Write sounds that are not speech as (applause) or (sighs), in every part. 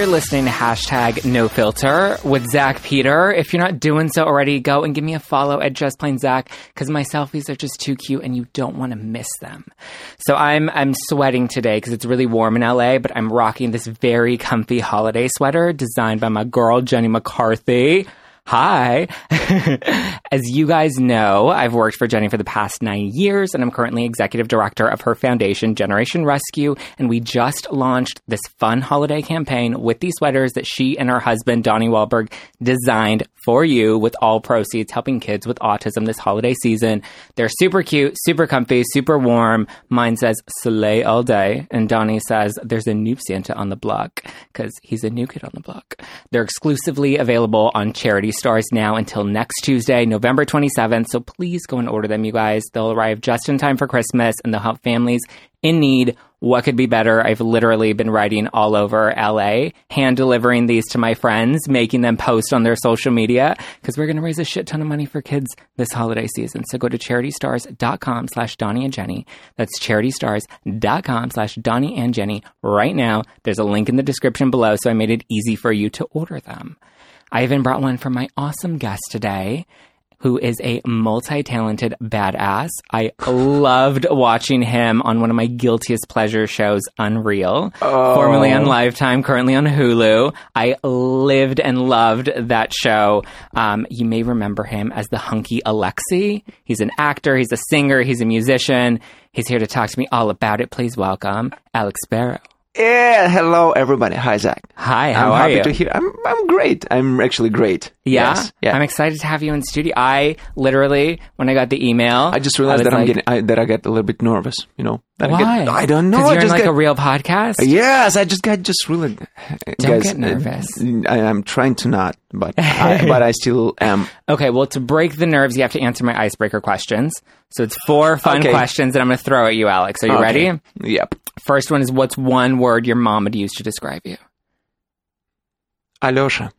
You're listening to hashtag no filter with Zack Peter. If you're not doing so already, go and give me a follow at just plain Zach because my selfies are just too cute and you don't want to miss them. So I'm I'm sweating today because it's really warm in LA, but I'm rocking this very comfy holiday sweater designed by my girl Jenny McCarthy. Hi. (laughs) As you guys know, I've worked for Jenny for the past nine years, and I'm currently executive director of her foundation, Generation Rescue. And we just launched this fun holiday campaign with these sweaters that she and her husband, Donnie Wahlberg, designed for you with all proceeds helping kids with autism this holiday season. They're super cute, super comfy, super warm. Mine says Soleil all day, and Donnie says there's a new Santa on the block because he's a new kid on the block. They're exclusively available on Charity Stars now until next Tuesday, November 27th. So please go and order them, you guys. They'll arrive just in time for Christmas and they'll help families in need. What could be better? I've literally been writing all over LA, hand delivering these to my friends, making them post on their social media because we're going to raise a shit ton of money for kids this holiday season. So go to charitystars.com slash Donnie and Jenny. That's charitystars.com slash Donnie and Jenny right now. There's a link in the description below. So I made it easy for you to order them. I even brought one from my awesome guest today, who is a multi talented badass. I loved watching him on one of my guiltiest pleasure shows, Unreal, formerly on Lifetime, currently on Hulu. I lived and loved that show. Um, you may remember him as the hunky Alexi. He's an actor, he's a singer, he's a musician. He's here to talk to me all about it. Please welcome Alex Sparrow. Yeah, hello everybody. Hi Zack. Hi, how I'm are happy you? to hear. I'm I'm great. I'm actually great. Yeah? Yes, yeah. I'm excited to have you in studio. I literally, when I got the email, I just realized was that I'm like, getting I, that I get a little bit nervous. You know. That I, Why? get, I don't know. I you're in just like get, a real podcast. Yes, I just got just really. Don't guys, get uh, nervous. I, am trying to not, but I, but I still am. (laughs) Okay, well, to break the nerves, you have to answer my icebreaker questions. So it's four fun Okay. questions that I'm going to throw at you, Alex. Are you Okay. ready? Yep. First one is what's one word your mom would use to describe you? Alyosha.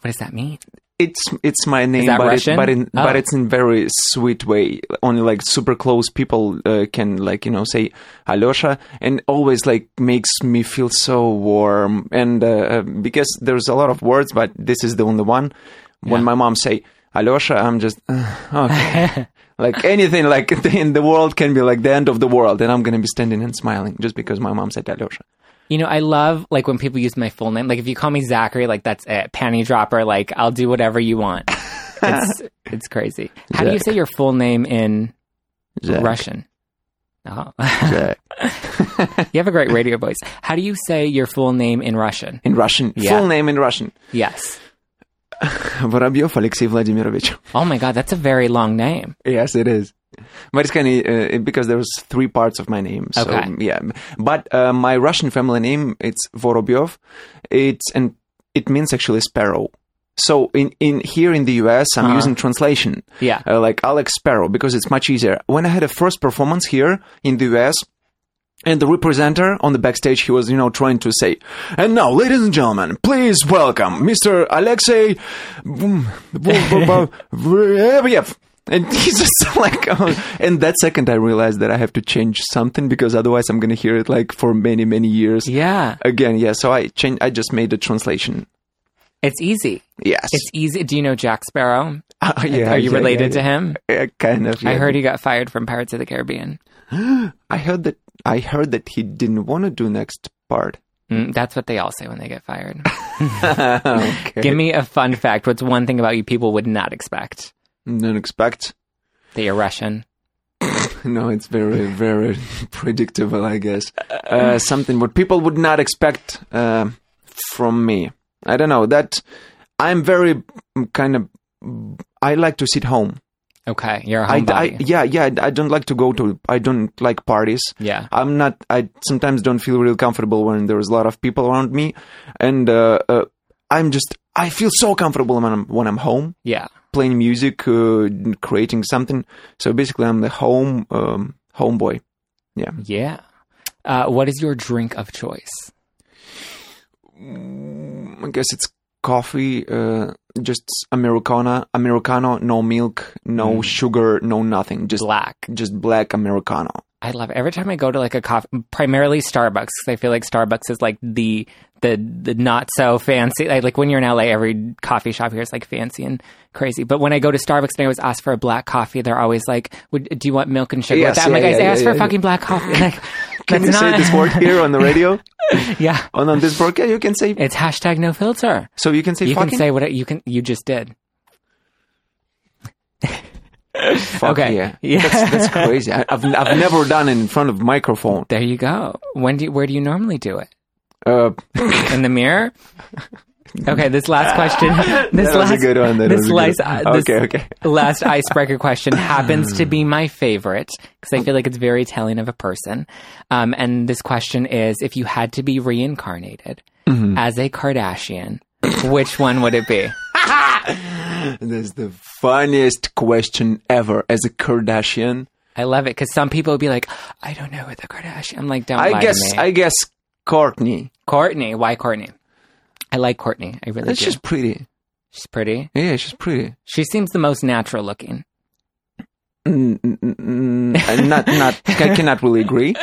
What does that mean? It's it's my name, but it, but in Oh. but it's in very sweet way. Only like super close people uh, can like you know say Alyosha, and always like makes me feel so warm. And uh, uh, because there's a lot of words, but this is the only one. When Yeah. my mom say Alyosha, I'm just uh, okay. (laughs) like anything like (laughs) in the world can be like the end of the world, and I'm gonna be standing and smiling just because my mom said Alyosha. You know, I love like when people use my full name. Like if you call me Zachary, like that's it. Panty dropper. Like I'll do whatever you want. (laughs) It's it's crazy. How do you say your full name in Zack. Russian? Oh. Zack. you have a great radio voice. How do you say your full name in Russian? in Russian, Yeah. full name in Russian. Yes. (laughs) Воробьев Алексей Владимирович. Oh my God, that's a very long name. Yes, it is. But it's kind of uh, because there's three parts of my name. So Okay. yeah, but uh, my Russian family name it's Vorobyov. It's and it means actually sparrow. So in, in here in the US, I'm Uh-huh. using translation, Yeah. uh, like Alex Sparrow, because it's much easier. When I had a first performance here in the US, and the representer on the backstage, he was, you know, trying to say, and now, ladies and gentlemen, please welcome Mr. Alexei Vorobyov. And (laughs) he's just like, oh. and that second I realized that I have to change something because otherwise I'm going to hear it like for many, many years. Yeah. Again, yeah. So I changed, I just made the translation. It's easy. Yes. It's easy. Do you know Jack Sparrow? Uh, (laughs) yeah, Are you yeah, related yeah, to him? yeah. Yeah, kind of. I heard he got fired from Pirates of the Caribbean. (gasps) I heard that, I heard that he didn't want to do next part. Mm, that's what they all say when they get fired. (laughs) okay. Give me a fun fact. What's one thing about you people would not expect? Don't expect. That you're Russian. No, it's very, very (laughs) predictable, I guess. Uh, something what people would not expect uh, from me. I don't know that I'm very mm, kind of. I like to sit home. Okay, you're a I, homebody. I, yeah, yeah. I don't like to go to. I don't like parties. yeah. I'm not. I sometimes don't feel real comfortable when there's a lot of people around me, and uh, uh, I'm just. I feel so comfortable when I'm when I'm home Yeah. playing music, uh, creating something. So basically, I'm the home um, homeboy. Yeah. Yeah. Uh, what is your drink of choice? I guess it's coffee, uh, just Americana, Americano, no milk, no Mm. sugar, no nothing, just Black. just black Americano. I love it. Every time I go to like a coffee, primarily Starbucks. I feel like Starbucks is like the the the not so fancy. Like, like when you're in LA, every coffee shop here is like fancy and crazy. But when I go to Starbucks and I always ask for a black coffee, they're always like, Would, "Do you want milk and sugar?" Yes, with that? I'm yeah, like, I yeah, asked yeah, for yeah. fucking black coffee. Like, (laughs) Can you that's say not- this word here on the radio? (laughs) Yeah, on, on this broadcast, you can say. it's hashtag no filter. So you can say You fucking. can say what you can. You just did. Fuck okay. Yeah. Yeah. That's, that's crazy. I, I've I've never done it in front of microphone. There you go. When do you, where do you normally do it? Uh, (laughs) In the mirror? (laughs) Okay, this last question. This that was last, a good one. That this was last, good uh, this Okay, okay. (laughs) last icebreaker question happens to be my favorite because I feel like it's very telling of a person. Um, and this question is: If you had to be reincarnated Mm-hmm. as a Kardashian, which one would it be? That's the funniest question ever. As a Kardashian, I love it because some people would be like, "I don't know what the Kardashian." I'm like, "Don't I guess to me." I guess Kourtney. Kourtney, why Kourtney? I like Kourtney. I really That's do. just pretty. She's pretty. Yeah, she's pretty. She seems the most natural looking. Mm, mm, mm, not not (laughs) I cannot really agree.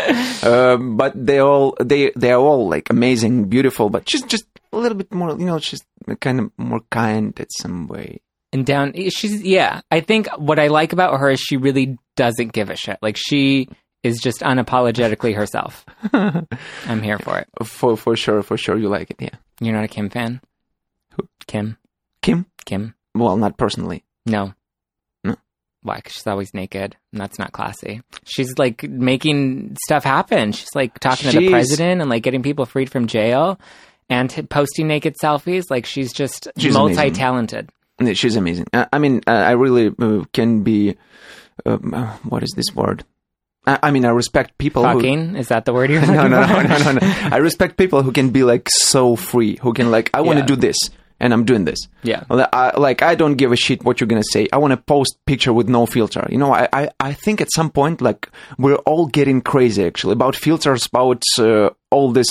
Um, but they all they they are all like amazing, beautiful. But she's just a little bit more. You know, she's kind of more kind at some way. and down she's yeah i think what i like about her is she really doesn't give a shit like she is just unapologetically herself (laughs) i'm here for it For for sure, for sure, you like it. Yeah, you're not a kim fan kim Kim. kim Well, not personally. no No. why 'Cause she's always naked and that's not classy she's like making stuff happen she's like talking to the president and like getting people freed from jail and t- posting naked selfies like she's just She's multi-talented Yeah, She's amazing. Uh, I mean, uh, I really uh, can be. Um, what is this word? I, I mean, I respect people. who- fucking is that the word you're (laughs) no, no, no, no, no, no. I respect people who can be like so free, who can like, I want to do this, and I'm doing this. yeah I, like I don't give a shit what you're gonna say. I want to post picture with no filter. You know, I, I, I think at some point like we're all getting crazy actually about filters, about uh, all this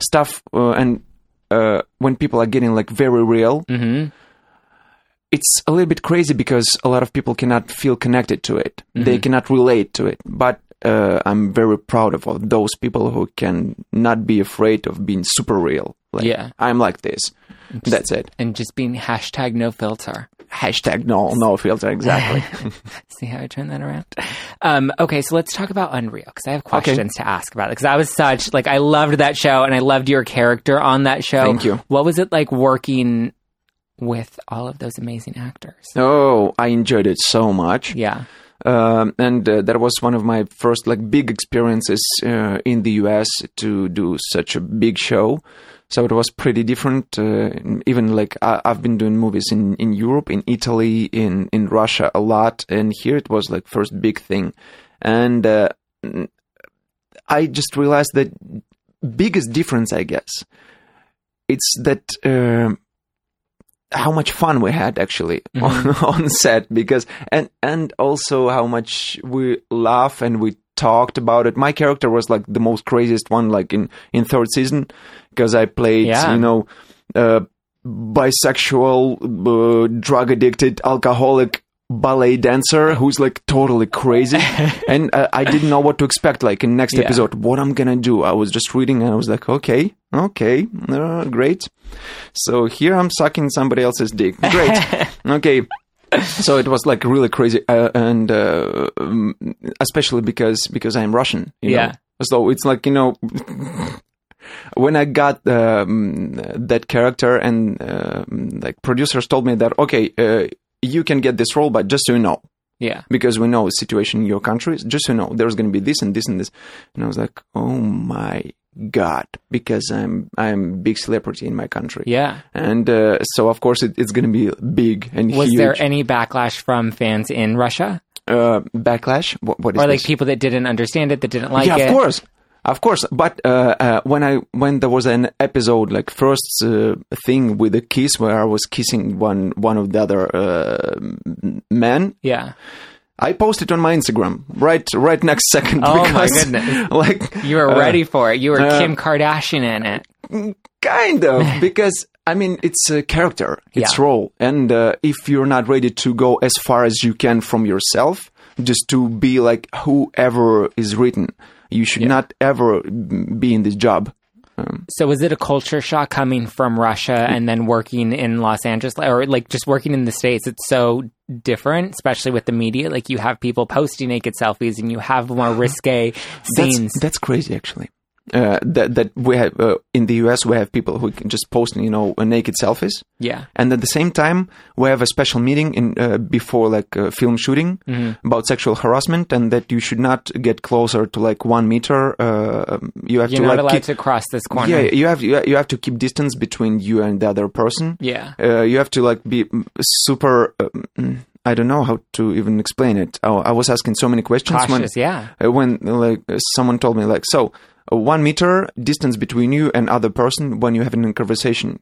stuff, uh, and uh, when people are getting like very real, hmm it's a little bit crazy because a lot of people cannot feel connected to it. They cannot relate to it. But uh, I'm very proud of those people who can not be afraid of being super real. Like, Yeah. I'm like this. That's it. and just being hashtag no filter. Hashtag no no filter exactly. (laughs) See how I turn that around? Um, okay, so let's talk about Unreal because I have questions to ask about it. Because I was such like I loved that show and I loved your character on that show. Thank you. What was it like working with all of those amazing actors? Oh, I enjoyed it so much. Yeah, Um, and uh, that was one of my first like big experiences uh, in the US to do such a big show. So it was pretty different. Uh, even like I, I've been doing movies in, in Europe, in Italy, in, in Russia a lot, and here it was like first big thing. And uh, I just realized that biggest difference, I guess, it's that. How much fun we had actually (laughs) on, on set because and and also how much we laugh and we talked about it my character was like the most craziest one like in in third season because i played Yeah. you know uh bisexual uh, drug addicted alcoholic ballet dancer who's like totally crazy. (laughs) And uh, i didn't know what to expect like in next Yeah. episode. What i'm gonna do? I was just reading and i was like okay okay uh, great. So here i'm sucking somebody else's dick. Great. (laughs) Okay. So it was like really crazy uh, and uh, um, especially because because i'm russian you Yeah. know? so it's like you know when i got um, that character and um, like producers told me that okay uh, you can get this role but just so you know yeah. because we know the situation in your country. Just so you know, there's going to be this and this and this. And I was like, oh my god, because I'm I'm big celebrity in my country. Yeah. And uh, so of course it, it's going to be big and Was huge. there any backlash from fans in Russia? uh, backlash? What, what is Or like this? people that didn't understand it, that didn't like yeah, it? Yeah, of course. Of course, but uh, uh, when I when there was an episode like first uh, thing with a kiss where I was kissing one one of the other uh, men, Yeah. I posted on my Instagram right right next second. Oh my goodness. (laughs) Like You were uh, ready for it. You were uh, Kim Kardashian in it. kind of (laughs) because I mean it's a character, it's Yeah. role, and uh, if you're not ready to go as far as you can from yourself, just to be like whoever is written, you should not ever be in this job. Um, So was it a culture shock coming from Russia and then working in Los Angeles or like just working in the States? It's so different, especially with the media. Like you have people posting naked selfies and you have more risque scenes. That's, that's crazy, actually. Uh, that that we have uh, in the US, we have people who can just post, you know, naked selfies, yeah. and at the same time, we have a special meeting in uh, before like uh, film shooting Mm-hmm. about sexual harassment, and that you should not get closer to like one meter. Uh, you have You're to not like allowed keep, to cross this corner. yeah, you have you, have to keep distance between you and the other person. Yeah. uh, you have to like be super. Uh, mm, I don't know how to even explain it. Oh, I was asking so many questions when yeah. when like someone told me like so one meter distance between you and other person when you having a conversation.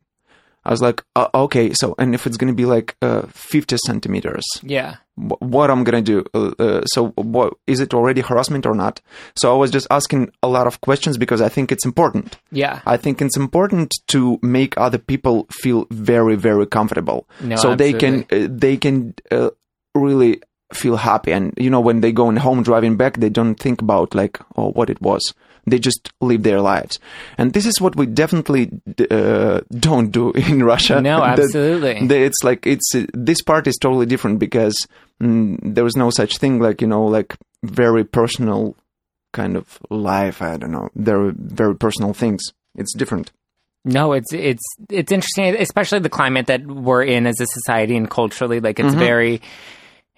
I was like, uh, okay, so and if it's gonna be like uh, fifty centimeters, Yeah. wh- what I'm gonna do? Uh, uh, so what is it already harassment or not? So I was just asking a lot of questions because I think it's important. Yeah. I think it's important to make other people feel very, very comfortable, No, so they can uh, they can uh, really feel happy. And you know, when they go home driving back, they don't think about like oh what it was. They just live their lives, and this is what we definitely uh, don't do (laughs) in Russia. No, (laughs) absolutely. it's like it's uh, this part is totally different because mm, there is no such thing like you know like very personal kind of life. I don't know. There are very personal things. It's different. No, it's it's it's interesting, especially the climate that we're in as a society and culturally. Like Mm-hmm. it's very,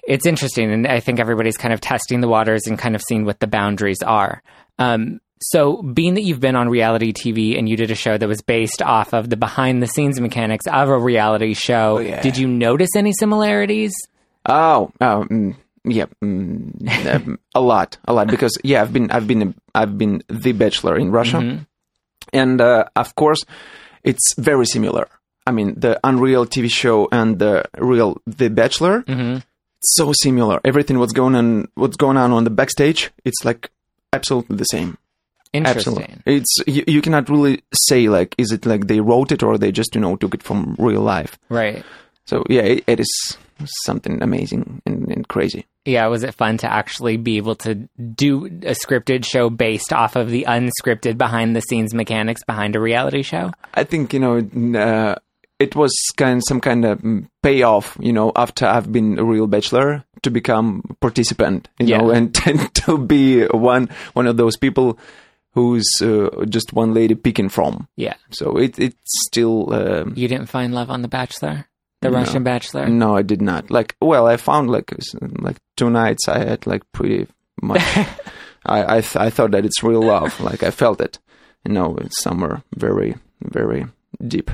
it's interesting, and I think everybody's kind of testing the waters and kind of seeing what the boundaries are. Um, so, being that you've been on reality TV and you did a show that was based off of the behind the scenes mechanics of a reality show, yeah. did you notice any similarities? Oh, oh, mm, yeah, mm, um, a lot, a lot. Because yeah, I've been, I've been, I've been the Bachelor in Russia, and uh, of course, it's very similar. I mean, the Unreal TV show and the real The Bachelor, so similar. Everything what's going on, what's going on on the backstage, it's like absolutely the same. Interesting. Absolutely, it's you, you cannot really say like, is it like they wrote it or they just you know took it from real life. Right. So yeah, it, it is something amazing and, and crazy. Yeah, was it fun to actually be able to do a scripted show based off of the unscripted behind the scenes mechanics behind a reality show? I think you know uh, it was kind some kind of mm, payoff, you know, after I've been a real bachelor to become participant, you Yeah. know, and, (laughs) and to be one one of those people who's uh, just one lady picking from. Yeah. So it it's still. Um, You didn't find love on The Bachelor? The No. Russian Bachelor? no, I did not. Like, well, I found like like two nights I had like pretty much. (laughs) I I, th- I thought that it's real love. Like I felt it. You know, it's somewhere very very deep.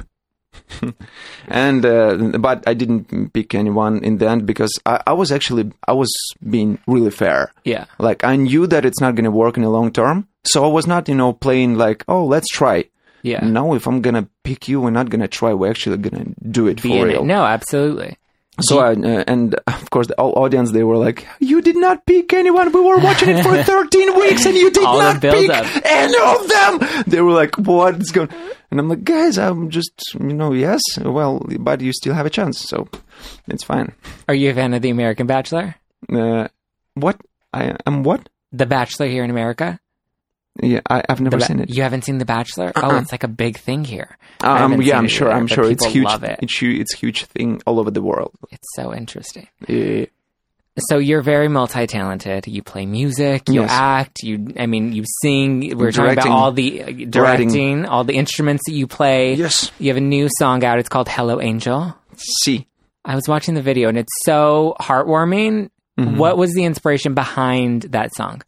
(laughs) and uh, but I didn't pick anyone in the end because I, I was actually I was being really fair. Yeah. Like I knew that it's not going to work in the long term, so I was not you know playing like oh let's try. Yeah. No, if I'm gonna pick you, we're not gonna try. We're actually gonna do it Be for real. it. No, absolutely. So I, uh, and of course the all audience they were like, "You did not pick anyone. We were watching it for (laughs) 13 weeks, and you did All not pick build-up. any of them." They were like, "What's going?" And I'm like, "Guys, I'm just you know, yes, well, but you still have a chance, so it's fine." Are you a fan of The American Bachelor? Uh, what? I am what? The Bachelor here in America? Yeah, I, I've never Ba- seen it. You haven't seen The Bachelor? Oh, it's like a big thing here. Um, yeah, I'm sure. either, I'm sure it's huge. it. It's huge. It's huge thing all over the world. It's so interesting. Yeah. So you're very multi-talented. You play music, you Yes. act, you I mean you sing. We're talking about all the uh, directing, all the instruments that you play. Yes. You have a new song out. It's called Hello Angel. See. I was watching the video and it's so heartwarming. Mm-hmm. What was the inspiration behind that song?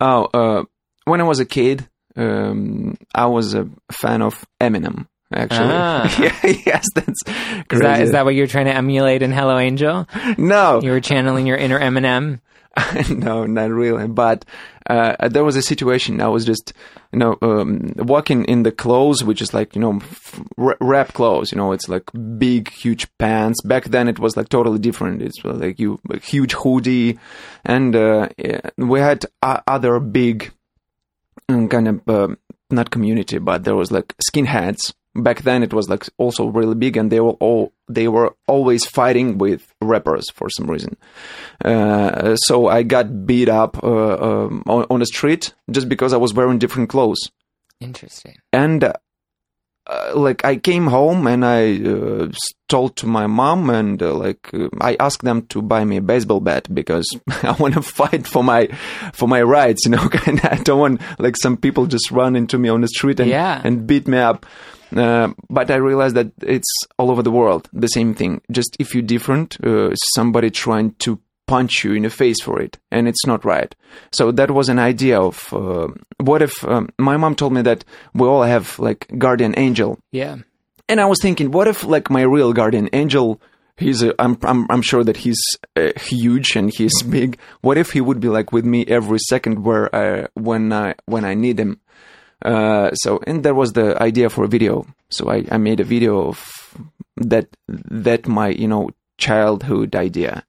Oh, uh, when I was a kid, um, I was a fan of Eminem. Actually, Ah. (laughs) yeah, yes, that's Is that is that what you're trying to emulate in Hello Angel? no, You were channeling your inner Eminem. (laughs) no, not really. But uh, there was a situation. I was just, you know, um, walking in the clothes, which is like, you know, f- rap clothes. You know, it's like big, huge pants. Back then, it was like totally different. It's like you, a huge hoodie, and uh, yeah, we had uh, other big, kind of uh, not community, but there was like skinheads. Back then, it was like also really big, and they were all they were always fighting with rappers for some reason. Uh, so I got beat up uh, um, on, on the street just because I was wearing different clothes. Interesting. and uh, like I came home and I uh, told to my mom and uh, like uh, I asked them to buy me a baseball bat because (laughs) I want to fight for my for my rights, you know. (laughs) and I don't want like some people just run into me on the street and Yeah. and beat me up. Uh, but I realized that it's all over the world the same thing. Just if you're different, uh, somebody trying to punch you in the face for it, and it's not right. So that was an idea of uh, what if um, my mom told me that we all have like guardian angel, Yeah. and I was thinking, what if like my real guardian angel? He's a, I'm, I'm I'm sure that he's uh, huge and he's (laughs) big. What if he would be like with me every second where I, when I when I need him? Uh, so and there was the idea for a video. So I, I made a video of that that my you know childhood idea.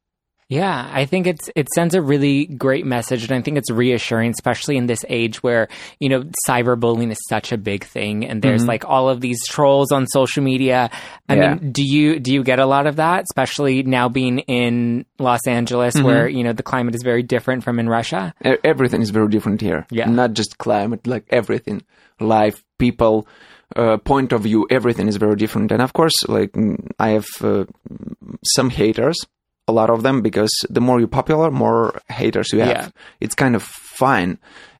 Yeah, I think it's it sends a really great message, and I think it's reassuring, especially in this age where you know cyberbullying is such a big thing, and there's like all of these trolls on social media. I Yeah. mean, do you do you get a lot of that, especially now being in Los Angeles, where you know the climate is very different from in Russia? Everything is very different here. Yeah. Not just climate, like everything, life, people, uh, point of view, everything is very different. And of course, like mm, I have uh, some haters, a lot of them, because the more you're popular, more haters you have. Yeah. It's kind of fine.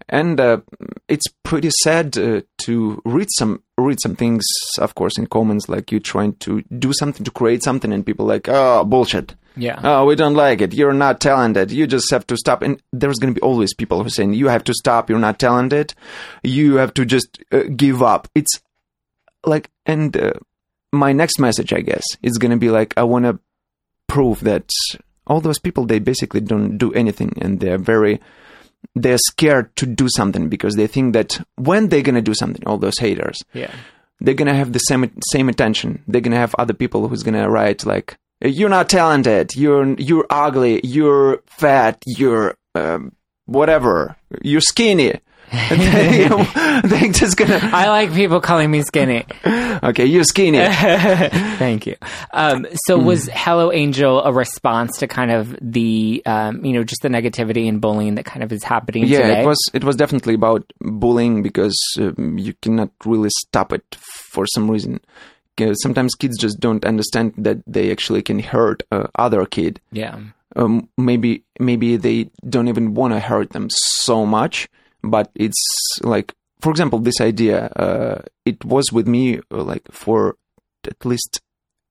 And uh, it's pretty sad uh, to read some read some things, of course, in comments like you trying to do something to create something, and people like, oh bullshit, Yeah, oh, we don't like it. You're not talented. You just have to stop. And there's going to be always people who are saying, you have to stop. You're not talented. You have to just uh, give up. It's like, and uh, my next message, I guess, is going to be like, I want to prove that all those people, they basically don't do anything and they're very, they're scared to do something because they think that when they're going to do something, all those haters, yeah, they're gonna have the same same attention. They're gonna have other people who's gonna write like, "You're not talented. You're you're ugly. You're fat. You're um, whatever. You're skinny." They, (laughs) they're just gonna (laughs) I like people calling me skinny. okay. You're skinny. (laughs) Thank you. Um, so Hmm. was Hello Angel a response to kind of the, um, you know, just the negativity and bullying that kind of is happening yeah, today? it was it was definitely about bullying because um, you cannot really stop it for some reason. Sometimes kids just don't understand that they actually can hurt uh, other kid. Yeah. um, maybe maybe they don't even want to hurt them so much but it's like for example this idea uh, it was with me uh, like for at least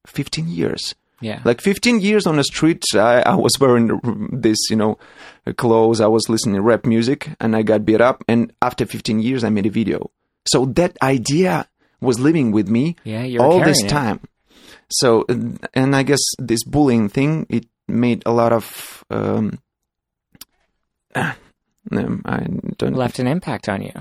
15 years Yeah. like 15 years on the street I, I was wearing this you know clothes i was listening to rap music and i got beat up and after 15 years i made a video so that idea was living with me yeah. All this it. time. So, and I guess this bullying thing it made a lot of. Um, I don't left an impact on you.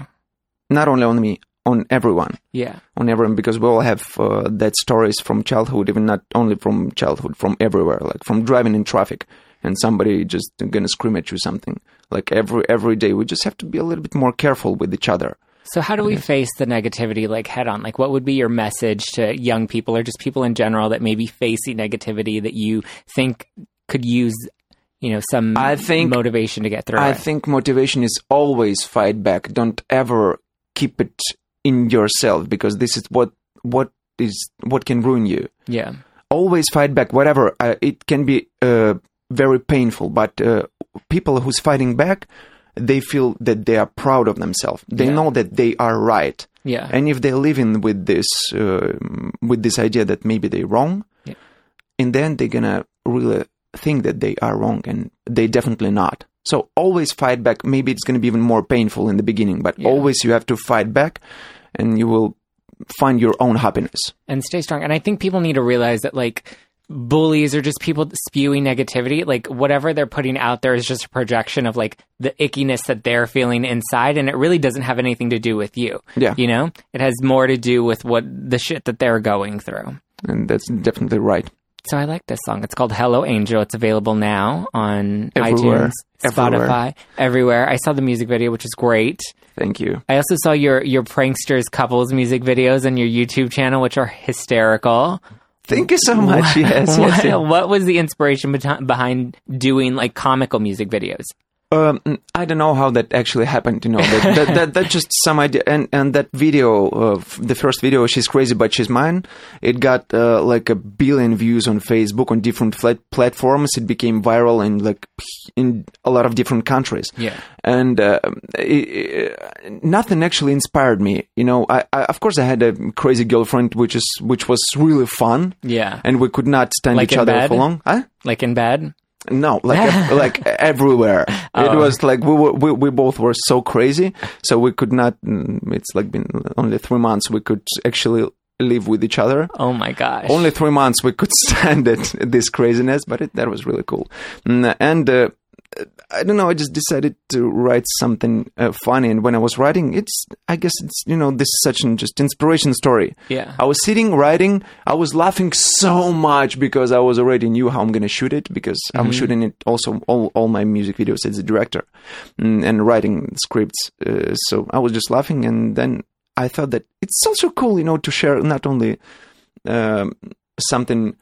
not only on me, on everyone, Yeah. on everyone, because we all have uh, that stories from childhood, even not only from childhood, from everywhere, like from driving in traffic and somebody just gonna scream at you something. Like every every day, we just have to be a little bit more careful with each other. So how do we face the negativity like head on? Like what would be your message to young people or just people in general that may be facing negativity that you think could use, you know, some I think- motivation to get through I it? think motivation is always fight back. Don't ever keep it in yourself because this is what what is what can ruin you. yeah. Always fight back. Whatever uh, it can be uh, very painful, but uh, people who's fighting back, they feel that they are proud of themselves. They Yeah. know that they are right. Yeah. And if they're living with this uh, with this idea that maybe they're wrong, Yeah. and then they're gonna really think that they are wrong, and they definitely not. So always fight back. Maybe it's gonna be even more painful in the beginning, but Yeah. always you have to fight back, and you will find your own happiness. and stay strong. And I think people need to realize that like bullies are just people spewing negativity. Like whatever they're putting out there is just a projection of like the ickiness that they're feeling inside, and it really doesn't have anything to do with you. Yeah. You know, it has more to do with what the shit that they're going through. And that's definitely right. So I like this song. It's called Hello Angel. It's available now on Everywhere. iTunes, Spotify, Everywhere. I saw the music video, which is great. Thank you. I also saw your your pranksters couples music videos on your YouTube channel, which are hysterical. Thank you so much. (laughs) Yes, yes, what, yes. what was the inspiration beti- behind doing like comical music videos? Um, I don't know how that actually happened. You know, that, that, that, that just some idea. And and that video the first video, she's crazy, but she's mine. It got uh, like a billion views on Facebook on different flat platforms. It became viral in like in a lot of different countries. Yeah. And uh, it, it, nothing actually inspired me. You know, I, I of course I had a crazy girlfriend, which is which was really fun. Yeah. And we could not stand Like each other bed? for long. Huh? Like in bed? No, like (laughs) like everywhere. It Oh. was like we were we, we both were so crazy, so we could not. mm, It's like been only three months we could actually live with each other. Oh my gosh. Only three months we could (laughs) stand it this craziness, but it, that was really cool. Mm, And uh, I don't know. I just decided to write something uh, funny, and when I was writing, it's I guess it's you know this is such an just inspiration story. Yeah. I was sitting writing. I was laughing so much because I was already knew how I'm gonna shoot it because I'm shooting it also all, all my music videos as a director mm, and writing scripts. Uh, so I was just laughing, and then I thought that it's also cool, you know, to share not only um, something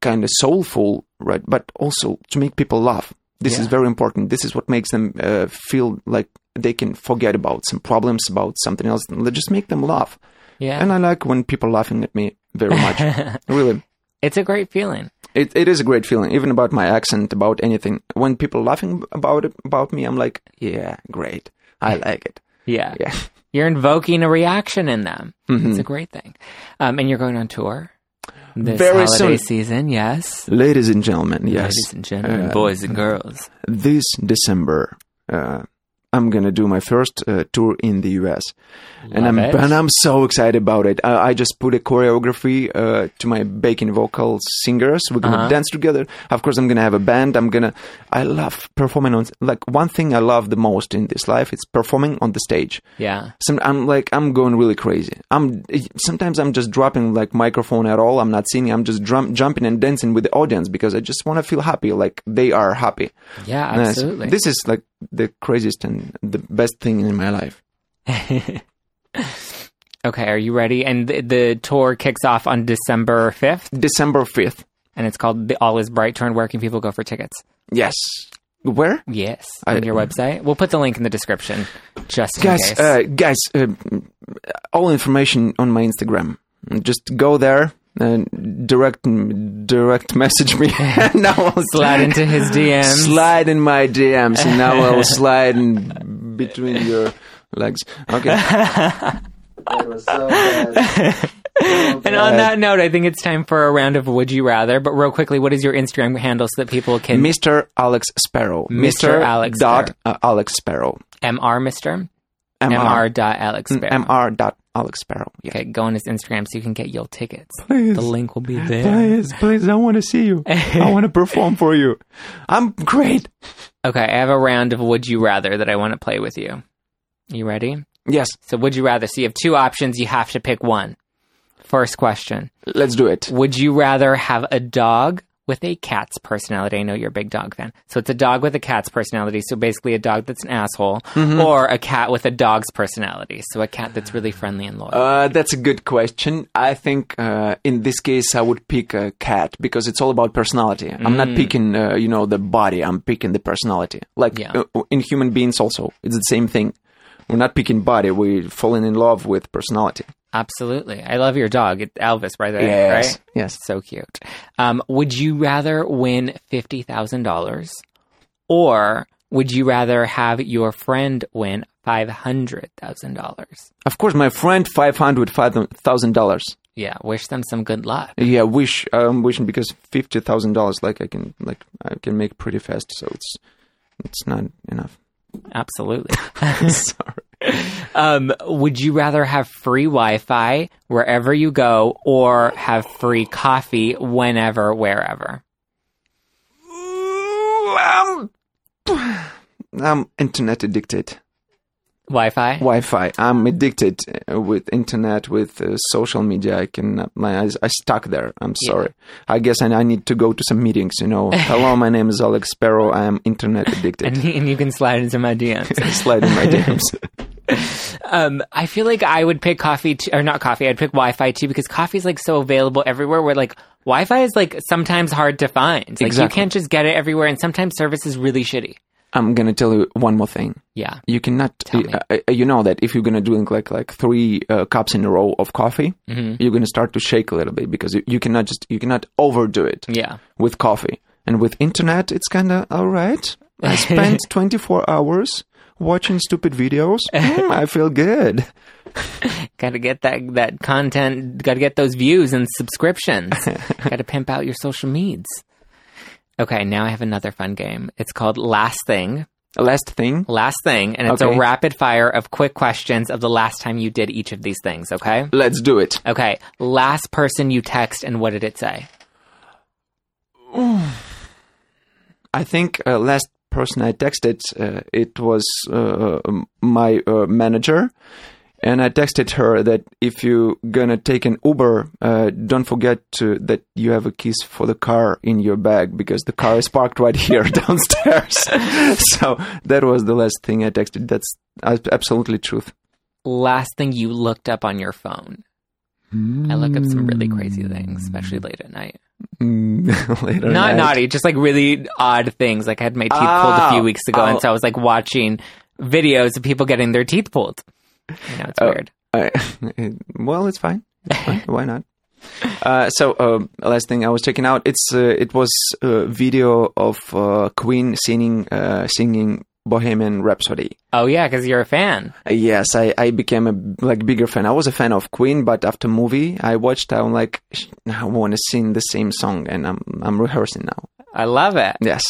kind of soulful, right, but also to make people laugh. This is very important. This is what makes them uh, feel like they can forget about some problems, about something else. Just make them laugh. yeah. And I like when people laughing at me very much. (laughs) really. it's a great feeling. It, it is a great feeling, even about my accent, about anything. When people laughing about it, about me, I'm like, yeah, great. I like it. Yeah. Yeah. (laughs) You're invoking a reaction in them. Mhm. It's a great thing. Um, and you're going on tour this Very holiday soon. season, yes. Ladies and gentlemen, yes. Ladies and gentlemen, Uh, boys and girls. This December, uh, I'm gonna do my first uh, tour in the US, and I'm it. and I'm so excited about it. I, I just put a choreography uh, to my backing vocal singers. We're gonna Uh-huh. dance together. Of course, I'm gonna have a band. I'm gonna. I love performing on like one thing I love the most in this life. It's performing on the stage. Yeah. Some, I'm like I'm going really crazy. I'm sometimes I'm just dropping like microphone at all. I'm not singing. I'm just drum, jumping and dancing with the audience because I just want to feel happy, like they are happy. Yeah, absolutely. This is like the craziest and the best thing in my life. (laughs) okay, are you ready? And the, the tour kicks off on December 5th, December fifth. and it's called the All Is Bright Tour. And where can people go for tickets? Yes. Where? Yes, I- on your website. We'll put the link in the description, just in Guys, case. uh, guys, uh, all information on my Instagram. Just go there and direct direct message me. (laughs) (laughs) now I'll Slide into his DMs. Slide in my DMs, and now I'll (laughs) slide in between your legs. Okay. so. And on that note, I think it's time for a round of Would You Rather. But real quickly, what is your Instagram handle so that people can Mr. Alex Sparrow. Mr. Alex dot uh, Alex Sparrow. MR Mister MR. MR Alex mm, Sparrow. MR dot Alex Sparrow. Yeah. Okay, go on his Instagram so you can get your tickets. Please. The link will be there. Please, please, I want to see you. I (laughs) want to perform for you. I'm great. Okay, I have a round of Would You Rather that I want to play with you. You ready? Yes, So, Would You Rather? So, you have two options. You have to pick one. First question let's do it. Would you rather have a dog with a cat's personality? I know you're a big dog fan. So, it's a dog with a cat's personality. So, basically, a dog that's an asshole, Mm-hmm. or a cat with a dog's personality. So, a cat that's really friendly and loyal. Uh, that's a good question. I think uh, in this case I would pick a cat because it's all about personality. I'm not picking, uh, you know, the body. I'm picking the personality. Like Yeah. uh, in human beings, also, it's the same thing. We're not picking body. We're falling in love with personality. Absolutely. I love your dog. Elvis, right there, Yes, right? yes. So cute. Um, would you rather win $50,000 or would you rather have your friend win $500,000? Of course, my friend, five hundred thousand dollars. Yeah, wish them some good luck. Yeah, wish I'm wishing because fifty thousand dollars, like I can, like I can make pretty fast. So it's it's not enough. Absolutely. (laughs) (laughs) Sorry. um, would you rather have free Wi Fi wherever you go or have free coffee whenever, wherever? I'm, (sighs) I'm internet addicted. Wi Fi? Wi-Fi. I'm addicted uh, with internet, with uh, social media. I can, my eyes, I stuck there. I'm sorry. I guess I, I need to go to some meetings. You know. (laughs) Hello, my name is Alex Sparrow. I am internet (laughs) addicted. And, and you can slide into my DMs. (laughs) Slide in my DMs. Um, I feel like I would pick coffee t- or not coffee. I'd pick Wi-Fi too because coffee is like so available everywhere. Where like Wi-Fi is like sometimes hard to find. Like you can't just get it everywhere, and sometimes service is really shitty. I'm gonna tell you one more thing. Yeah. You cannot. Uh, uh, you know that if you're gonna drink like like three uh, cups in a row of coffee, hmm you're gonna start to shake a little bit because you, you cannot just you cannot overdo it Yeah. with coffee. And with internet, it's kind of all right. I (laughs) spent 24 hours watching stupid videos. (laughs) Mm, I feel good. (laughs) Got to get that that content. Got to get those views and subscriptions. got to pimp out your social meds. Okay, now I have another fun game. It's called Last Thing. Last thing. Last Thing, and it's a rapid fire of quick questions of the last time you did each of these things. Okay. Let's do it. Okay. Last person you text, and what did it say? (sighs) I think uh, last person I texted, uh, it was uh, um, my uh, manager. And I texted her that if you're gonna take an Uber, uh, don't forget to, that you have a keys for the car in your bag because the car is parked right here (laughs) downstairs. (laughs) so that was the last thing I texted. That's absolutely truth. Last thing you looked up on your phone. I look up some really crazy things, especially late at night. (laughs) Mm, later Not night. naughty, just like really odd things. Like I had my teeth pulled a Oh. few weeks ago, and Oh. so I was like watching videos of people getting their teeth pulled. You know, it's Oh. weird. I, (laughs) well, it's fine. It's fine. (laughs) Why not? Uh, so, uh, last thing I was checking out, it's uh, it was a video of uh, Queen singing uh, singing Bohemian Rhapsody. Oh yeah, because you're a fan. Uh, yes, I, I became a like bigger fan. I was a fan of Queen, but after movie I watched, I'm like, I want to sing the same song, and I'm I'm rehearsing now. I love it. Yes,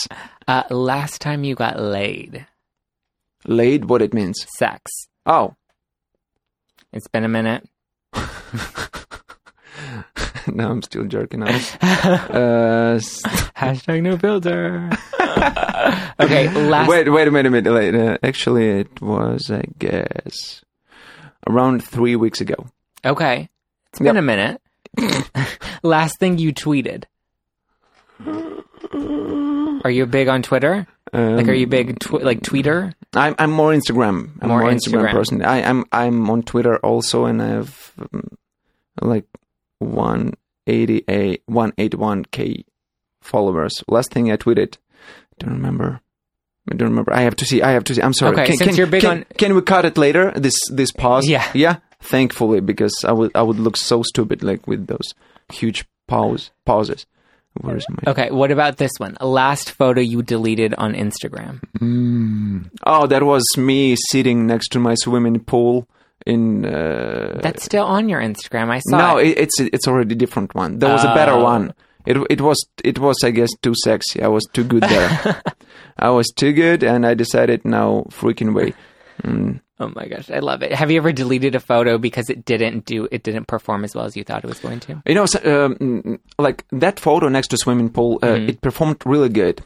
Uh, last time you got laid, laid, what it means? sex. Oh, It's been a minute. (laughs) now I'm still jerking off. (laughs) uh, s- Hashtag no filter. (laughs) okay, last. wait, wait a minute, a minute. Wait, uh, actually, it was, I guess, around three weeks ago. Okay, it's been Yep. a minute. last thing you tweeted. Are you big on Twitter? Um, Like, are you big tw- like tweeter? I'm I'm more Instagram. I'm More more, Instagram. Instagram. person. I, I'm I'm on Twitter also, and I have um, like one eighty a one eighty one k followers. Last thing I tweeted, I don't remember. I don't remember. I have to see. I have to see. I'm sorry. Okay, can, since can- you're big can- on- can we cut it later? This this pause. Yeah. Yeah. Thankfully, because I would I would look so stupid like with those huge pause pauses. Where's my? Okay, what about this one? Last photo you deleted on Instagram. Oh, that was me sitting next to my swimming pool in. Uh, That's still on your Instagram. I saw. no, it. it, it's it's already different one. There was a better Oh. one. It it was it was I guess too sexy. I was too good there. (laughs) I was too good, and I decided now freaking way. (laughs) Mm. Oh my gosh, I love it. Have you ever deleted a photo because it didn't do it didn't perform as well as you thought it was going to? You know, so, um, mm, like that photo next to swimming pool, uh, Mhm. it performed really good,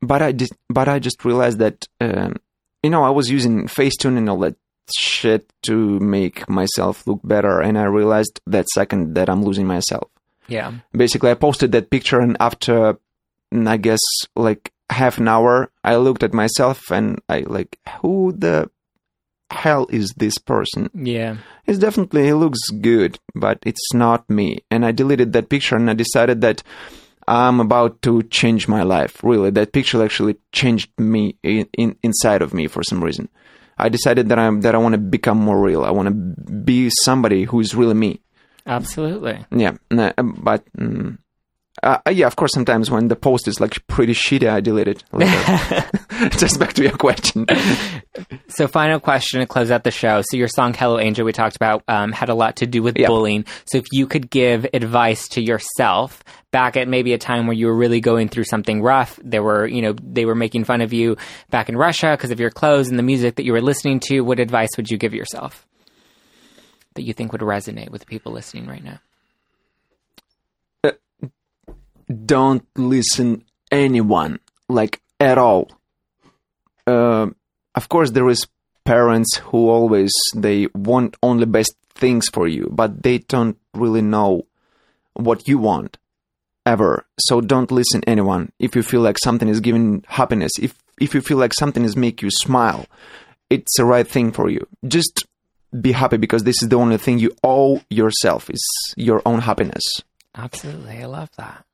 but I just but I just realized that um, you know I was using Facetune and all that shit to make myself look better, and I realized that second that I'm losing myself. Yeah. basically i posted that picture and after mm, i guess like half an hour i looked at myself and i like who the hell is this person? Yeah. it's definitely he looks good but it's not me. And i deleted that picture and i decided that i'm about to change my life. Really that picture actually changed me in, in inside of me for some reason. I decided that i'm that i want to become more real. I want to be somebody who's really me. Absolutely. yeah, but mm, uh, yeah, of course. Sometimes when the post is like pretty shitty, I delete it. (laughs) (laughs) Just back to your question. So, final question to close out the show. So, your song "Hello Angel" we talked about um, had a lot to do with Yeah. bullying. So, if you could give advice to yourself back at maybe a time where you were really going through something rough, there were you know they were making fun of you back in Russia because of your clothes and the music that you were listening to. What advice would you give yourself that you think would resonate with the people listening right now? Don't listen anyone like at all. Uh, of course, there is parents who always they want only best things for you, but they don't really know what you want ever. So don't listen anyone. If you feel like something is giving happiness, if if you feel like something is make you smile, it's the right thing for you. Just be happy because this is the only thing you owe yourself is your own happiness. Absolutely, I love that.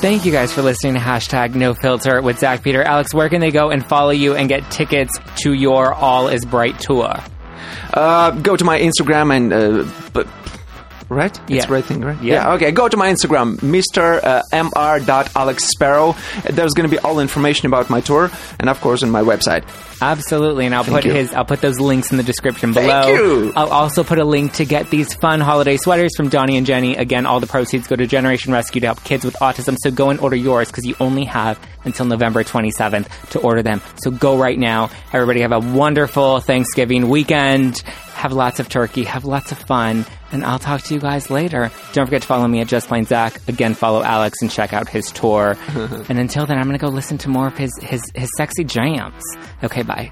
Thank you guys for listening to hashtag no filter with Zack Peter. Alex, where can they go and follow you and get tickets to your All is Bright tour? Uh, go to my Instagram and uh, right? Yeah. It's right thing, right? Yeah. Okay. Go to my Instagram, Mr. Uh, Mr. Alex Sparrow. There's going to be all information about my tour, and of course on my website. Absolutely, and I'll put you. his I'll put those links in the description below. Thank you. I'll also put a link to get these fun holiday sweaters from Donnie and Jenny. Again, all the proceeds go to Generation Rescue to help kids with autism. So go and order yours because you only have until November 27th to order them. So go right now. Everybody have a wonderful Thanksgiving weekend. Have lots of turkey. Have lots of fun. And I'll talk to you guys later. Don't forget to follow me at Just Plain Zack. Again, follow Alex and check out his tour. (laughs) and until then, I'm going to go listen to more of his, his, his sexy jams. Okay, bye.